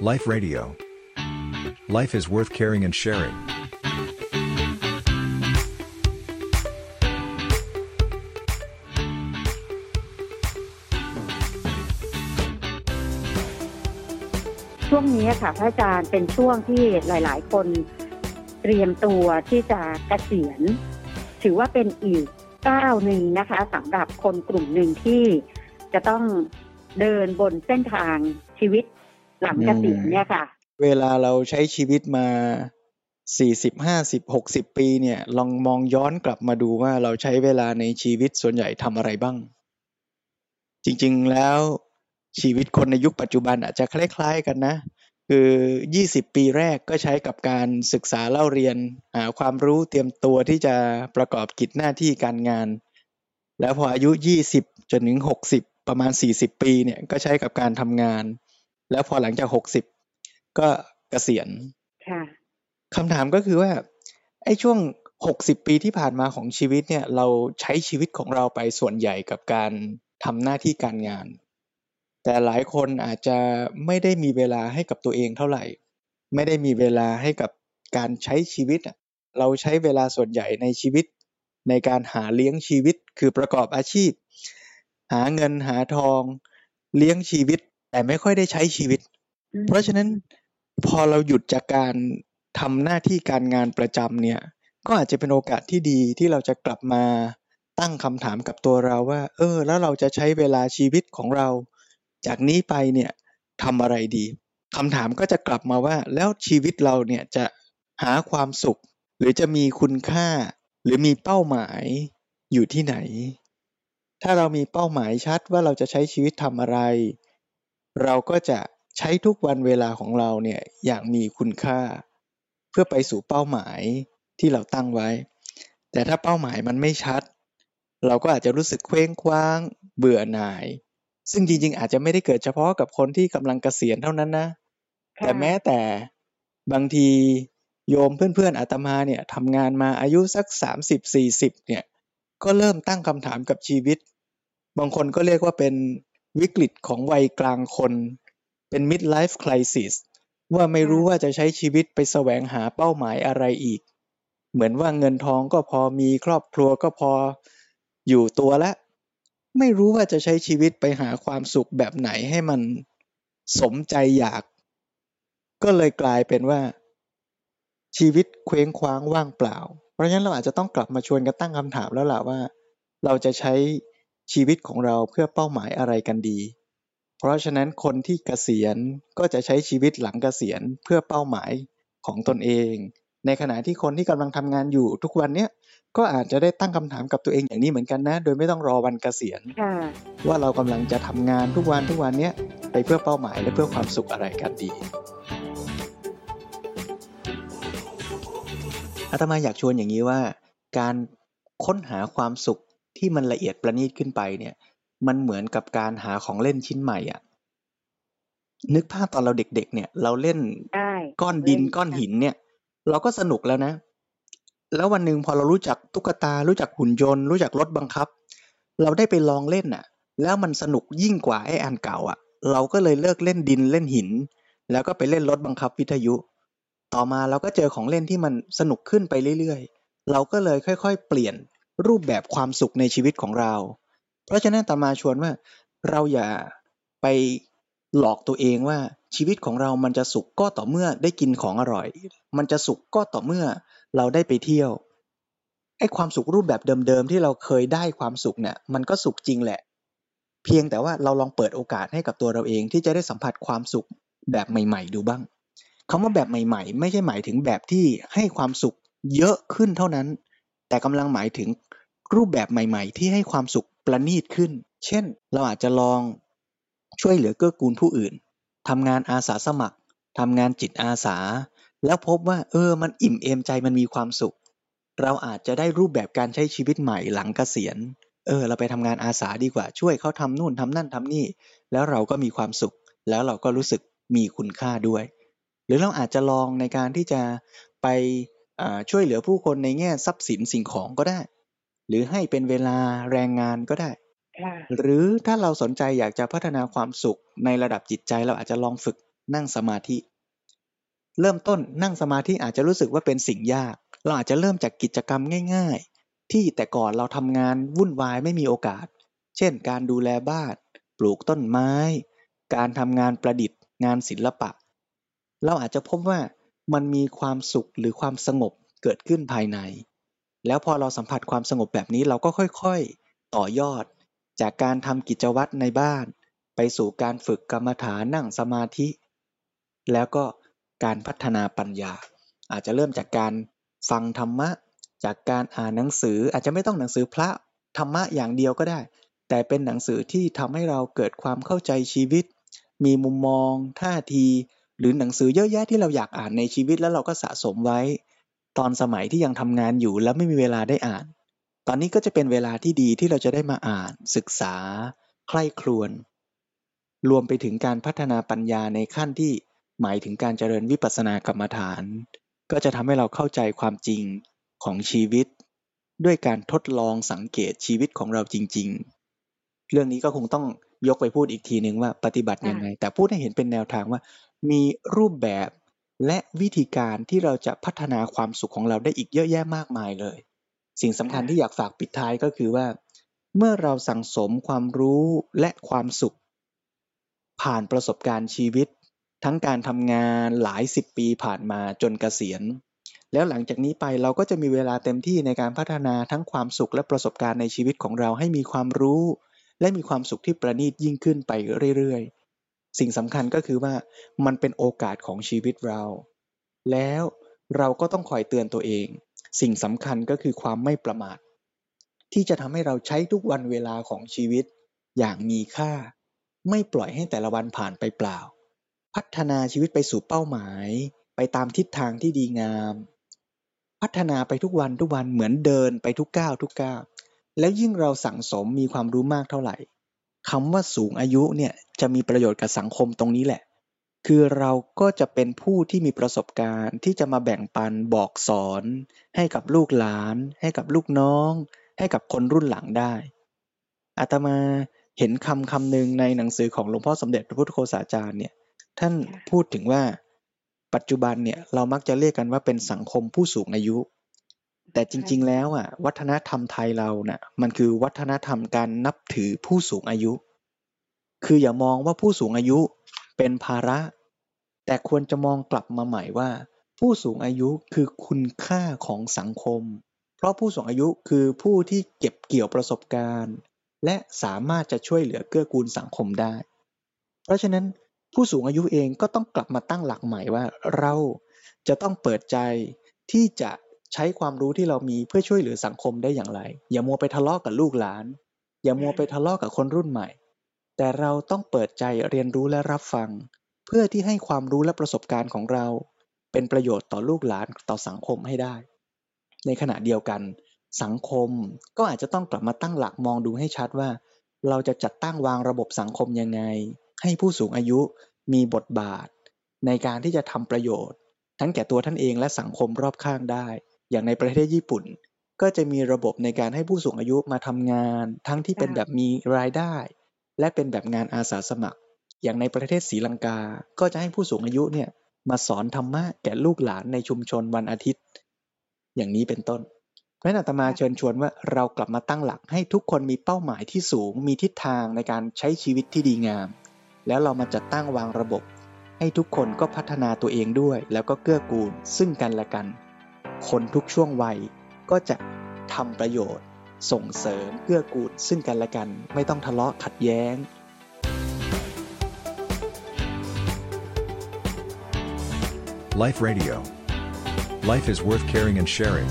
Life Radio. Life is worth caring and sharing. ช่วงนี้ค่ะพระอาจารย์เป็นช่วงที่หลาย ๆ คนเตรียมตัวที่จะเกษียณ ถือว่าเป็นอีกก้าวหนึ่งนะคะสำหรับคนกลุ่มหนึ่งที่จะต้องเดินบนเส้นทางชีวิต หลังเกษียณเนี่ยค่ะ เวลาเราใช้ชีวิตมาสี่สิบห้าสิบหกสิบปีเนี่ย ลองมองย้อนกลับมาดูว่าเราใช้เวลาในชีวิตส่วนใหญ่ทำอะไรบ้าง จริงๆแล้วชีวิตคนในยุคปัจจุบันอาจจะคล้ายๆกันนะ คือยี่สิบปีแรกก็ใช้กับการศึกษาเล่าเรียน หาความรู้เตรียมตัวที่จะประกอบกิจหน้าที่การงาน แล้วพออายุยี่สิบจนถึงหกสิบประมาณสี่สิบปีเนี่ยก็ใช้กับการทำงาน แล้วพอหลังจากหกสิบก็เกษียณค่ะคำถามก็คือว่าไอ้ช่วงหกสิบปีที่ผ่านมาของชีวิตเนี่ย เราใช้ชีวิตของเราไปส่วนใหญ่กับการทำหน้าที่การงาน แต่หลายคนอาจจะไม่ได้มีเวลาให้กับตัวเองเท่าไหร่ ไม่ได้มีเวลาให้กับการใช้ชีวิตอะเราใช้เวลาส่วนใหญ่ในชีวิต ในการหาเลี้ยงชีวิตคือประกอบอาชีพ หาเงินหาทอง เลี้ยงชีวิต แต่ไม่ค่อยได้ใช้ชีวิต เพราะฉะนั้นพอเราหยุดจากการทำหน้าที่การงานประจำเนี่ย ก็อาจจะเป็นโอกาสที่ดีที่เราจะกลับมาตั้งคำถามกับตัวเราว่า เออ แล้วเราจะใช้เวลาชีวิตของเรา จากนี้ไปเนี่ยทำอะไรดีคำถามก็จะกลับมาว่า แล้วชีวิตเราเนี่ยจะหาความสุข หรือจะมีคุณค่า หรือมีเป้าหมายอยู่ที่ไหน ถ้าเรามีเป้าหมายชัดว่าเราจะใช้ชีวิตทำอะไร เราก็จะใช้ทุกวันเวลาของเราเนี่ยอย่างมีคุณค่า เพื่อไปสู่เป้าหมายที่เราตั้งไว้ แต่ถ้าเป้าหมายมันไม่ชัด เราก็อาจจะรู้สึกเคว้งคว้าง เบื่อหน่าย ซึ่งจริงๆ อาจจะไม่ได้เกิดเฉพาะกับคนที่กำลังเกษียณเท่านั้นนะค่ะแต่แม้แต่บางทีโยมเพื่อนๆอาตมาเนี่ยทำงานมาอายุสักสามสิบสี่สิบเนี่ยก็เริ่มตั้งคำถามกับชีวิต บางคนก็เรียกว่าเป็น วิกฤตของวัยกลางคน เป็น midlife crisis ว่าไม่รู้ว่าจะใช้ชีวิตไปแสวงหาเป้าหมายอะไรอีก เหมือนว่าเงินทองก็พอมีครอบครัวก็พออยู่ตัวแล้วไม่รู้ว่าจะใช้ชีวิตไปหาความสุขแบบไหนให้มันสมใจอยาก ก็เลยกลายเป็นว่า ชีวิตเคว้งคว้างว่างเปล่า เพราะฉะนั้นเราอาจจะต้องกลับมาชวนกันตั้งคำถามแล้วล่ะว่า เราจะใช้ ชีวิตของเราเพื่อเป้าหมายอะไรกันดี เพราะฉะนั้นคนที่เกษียณก็จะใช้ชีวิตหลังเกษียณเพื่อเป้าหมายของตนเอง ในขณะที่คนที่กำลังทำงานอยู่ทุกวันเนี้ยก็อาจจะได้ตั้งคำถามกับตัวเองอย่างนี้เหมือนกันนะ โดยไม่ต้องรอวันเกษียณค่ะว่าเรากำลังจะทำงานทุกวันทุกวันเนี้ยไปเพื่อเป้าหมายและเพื่อความสุขอะไรกันดีอาตมาอยากชวนอย่างนี้ว่า การค้นหาความสุข ที่มันละเอียดประณีตขึ้นไปเนี่ย มันเหมือนกับการหาของเล่นชิ้นใหม่อะนึกภาพตอนเราเด็ก ๆ เนี่ย เราเล่นได้ก้อนดินเล่นก้อนหินเนี่ย เราก็สนุกแล้วนะ แล้ววันหนึ่งพอเรารู้จักตุ๊กตา รู้จักหุ่นยนต์ รู้จักรถบังคับ เราได้ไปลองเล่นน่ะ แล้วมันสนุกยิ่งกว่าไอ้อันเก่าอะ เราก็เลยเลิกเล่นดินเล่นหิน แล้วก็ไปเล่นรถบังคับวิทยุ ต่อมาเราก็เจอของเล่นที่มันสนุกขึ้นไปเรื่อยๆ เราก็เลยค่อย ๆ เปลี่ยน รูปแบบความสุขในชีวิตของเรา เพราะฉะนั้นอาตมาชวนว่าเราอย่าไปหลอกตัวเองว่าชีวิตของเรามันจะสุขก็ต่อเมื่อได้กินของอร่อย มันจะสุขก็ต่อเมื่อเราได้ไปเที่ยว ไอ้ความสุขรูปแบบเดิมๆที่เราเคยได้ความสุขเนี่ยมันก็สุขจริงแหละ เพียงแต่ว่าเราลองเปิดโอกาสให้กับตัวเราเองที่จะได้สัมผัสความสุขแบบใหม่ ๆ ดูบ้างคำว่าแบบใหม่ ๆ ไม่ใช่หมายถึงแบบที่ให้ความสุขเยอะขึ้นเท่านั้น แต่กำลังหมายถึง รูปแบบใหม่ ๆ ที่ให้ความสุขประณีตขึ้น เช่น เราอาจจะลองช่วยเหลือเกื้อกูลผู้อื่นทำงานอาสาสมัครทำงานจิตอาสา แล้วพบว่า เออ มันอิ่มเอมใจมันมีความสุข เราอาจจะได้รูปแบบการใช้ชีวิตใหม่หลังเกษียณ เออ เราไปทำงานอาสาดีกว่า ช่วยเขาทำนู่นทำนั่นทำนี่ แล้วเราก็มีความสุข แล้วเราก็รู้สึกมีคุณค่าด้วย หรือเราอาจจะลองในการที่จะไปช่วยเหลือผู้คนในแง่ทรัพย์สินสิ่งของก็ได้ หรือให้เป็นเวลาแรงงานก็ได้ค่ะหรือถ้าเราสนใจอยากจะพัฒนาความสุขในระดับจิตใจเราอาจจะลองฝึกนั่งสมาธิ เริ่มต้นนั่งสมาธิอาจจะรู้สึกว่าเป็นสิ่งยาก เราอาจจะเริ่มจากกิจกรรมง่าย ๆ ที่แต่ก่อนเราทำงานวุ่นวายไม่มีโอกาส เช่น การดูแลบ้าน ปลูกต้นไม้ การทำงานประดิษฐ์ งานศิลปะ เราอาจจะพบว่ามันมีความสุขหรือความสงบเกิดขึ้นภายใน แล้วพอเราสัมผัสความสงบแบบนี้เราก็ค่อยๆ ต่อยอด จากการทำกิจวัตรในบ้าน ไปสู่การฝึกกรรมฐานนั่งสมาธิ แล้วก็การพัฒนาปัญญา อาจจะเริ่มจากการฟังธรรมะ จากการอ่านหนังสืออาจจะไม่ต้องหนังสือพระธรรมะอย่างเดียวก็ได้ แต่เป็นหนังสือที่ทำให้เราเกิดความเข้าใจชีวิต มีมุมมอง ท่าที หรือหนังสือเยอะแยะที่เราอยากอ่านในชีวิตแล้วเราก็สะสมไว้ ตอนสมัยที่ยังทำงานอยู่แล้วไม่มีเวลาได้อ่าน ตอนนี้ก็จะเป็นเวลาที่ดีที่เราจะได้มาอ่าน ศึกษา ใคร่ครวญรวมไปถึงการพัฒนาปัญญาในขั้นที่หมายถึงการเจริญวิปัสสนากรรมฐาน ก็จะทำให้เราเข้าใจความจริงของชีวิต ด้วยการทดลองสังเกตชีวิตของเราจริง ๆ เรื่องนี้ก็คงต้องยกไปพูดอีกทีหนึ่งว่าปฏิบัติยังไง แต่พูดให้เห็นเป็นแนวทางว่า มีรูปแบบ และวิธีการที่เราจะพัฒนาความสุขของเราได้อีกเยอะแยะมากมายเลย สิ่งสำคัญที่อยากฝากปิดท้ายก็คือว่า เมื่อเราสั่งสมความรู้และความสุข ผ่านประสบการณ์ชีวิต ทั้งการทำงานหลายสิบปีผ่านมาจนเกษียณ แล้วหลังจากนี้ไปเราก็จะมีเวลาเต็มที่ในการพัฒนาทั้งความสุขและประสบการณ์ในชีวิตของเราให้มีความรู้ และมีความสุขที่ประณีตยิ่งขึ้นไปเรื่อยๆ สิ่งสำคัญก็คือว่ามันเป็นโอกาสของชีวิตเรา แล้วเราก็ต้องคอยเตือนตัวเอง สิ่งสำคัญก็คือความไม่ประมาท ที่จะทำให้เราใช้ทุกวันเวลาของชีวิต อย่างมีค่า ไม่ปล่อยให้แต่ละวันผ่านไปเปล่า พัฒนาชีวิตไปสู่เป้าหมาย ไปตามทิศทางที่ดีงาม พัฒนาไปทุกวันทุกวันเหมือนเดินไปทุกก้าวทุกก้าวแล้วยิ่งเราสั่งสมมีความรู้มากเท่าไหร่ คำว่าสูงอายุเนี่ยจะมีประโยชน์กับสังคมตรงนี้แหละ คือเราก็จะเป็นผู้ที่มีประสบการณ์ที่จะมาแบ่งปันบอกสอน ให้กับลูกหลาน ให้กับลูกน้อง ให้กับคนรุ่นหลังได้อาตมาเห็นคำคำหนึ่งในหนังสือของหลวงพ่อสมเด็จพระพุทธโฆษาจารย์เนี่ยท่านพูดถึงว่าปัจจุบันเนี่ยเรามักจะเรียกกันว่าเป็นสังคมผู้สูงอายุ แต่จริง ๆ แล้วอะ วัฒนธรรมไทยเราเน่ะ มันคือวัฒนธรรมการนับถือผู้สูงอายุ คืออย่ามองว่าผู้สูงอายุเป็นภาระ แต่ควรจะมองกลับมาใหม่ว่า ผู้สูงอายุคือคุณค่าของสังคม เพราะผู้สูงอายุคือผู้ที่เก็บเกี่ยวประสบการณ์ และสามารถจะช่วยเหลือเกื้อกูลสังคมได้ เพราะฉะนั้นผู้สูงอายุเองก็ต้องกลับมาตั้งหลักใหม่ว่า เราจะต้องเปิดใจที่จะ ใช้ความรู้ที่เรามีเพื่อช่วยเหลือสังคมได้อย่างไร อย่ามัวไปทะเลาะกับลูกหลาน อย่ามัวไปทะเลาะกับคนรุ่นใหม่ แต่เราต้องเปิดใจเรียนรู้และรับฟัง เพื่อที่ให้ความรู้และประสบการณ์ของเรา เป็นประโยชน์ต่อลูกหลานต่อสังคมให้ได้ ในขณะเดียวกัน สังคมก็อาจจะต้องกลับมาตั้งหลักมองดูให้ชัดว่า เราจะจัดตั้งวางระบบสังคมยังไง ให้ผู้สูงอายุมีบทบาท ในการที่จะทำประโยชน์ ทั้งแก่ตัวท่านเองและสังคมรอบข้างได้ อย่างในประเทศญี่ปุ่น ก็จะมีระบบในการให้ผู้สูงอายุมาทำงาน ทั้งที่เป็นแบบมีรายได้ และเป็นแบบงานอาสาสมัคร อย่างในประเทศศรีลังกา ก็จะให้ผู้สูงอายุเนี่ยมาสอนธรรมะแก่ลูกหลานในชุมชนวันอาทิตย์ อย่างนี้เป็นต้นเพราะฉะนั้นอาตมาเชิญชวนว่าเรากลับมาตั้งหลักให้ทุกคนมีเป้าหมายที่สูง มีทิศทางในการใช้ชีวิตที่ดีงาม แล้วเรามาจัดตั้งวางระบบ ให้ทุกคนก็พัฒนาตัวเองด้วย แล้วก็เกื้อกูลซึ่งกันและกัน คนทุกช่วงวัยก็จะทำประโยชน์ ส่งเสริมเกื้อกูลซึ่งกันและกัน ไม่ต้องทะเลาะขัดแย้ง Life Radio. Life is worth caring and sharing.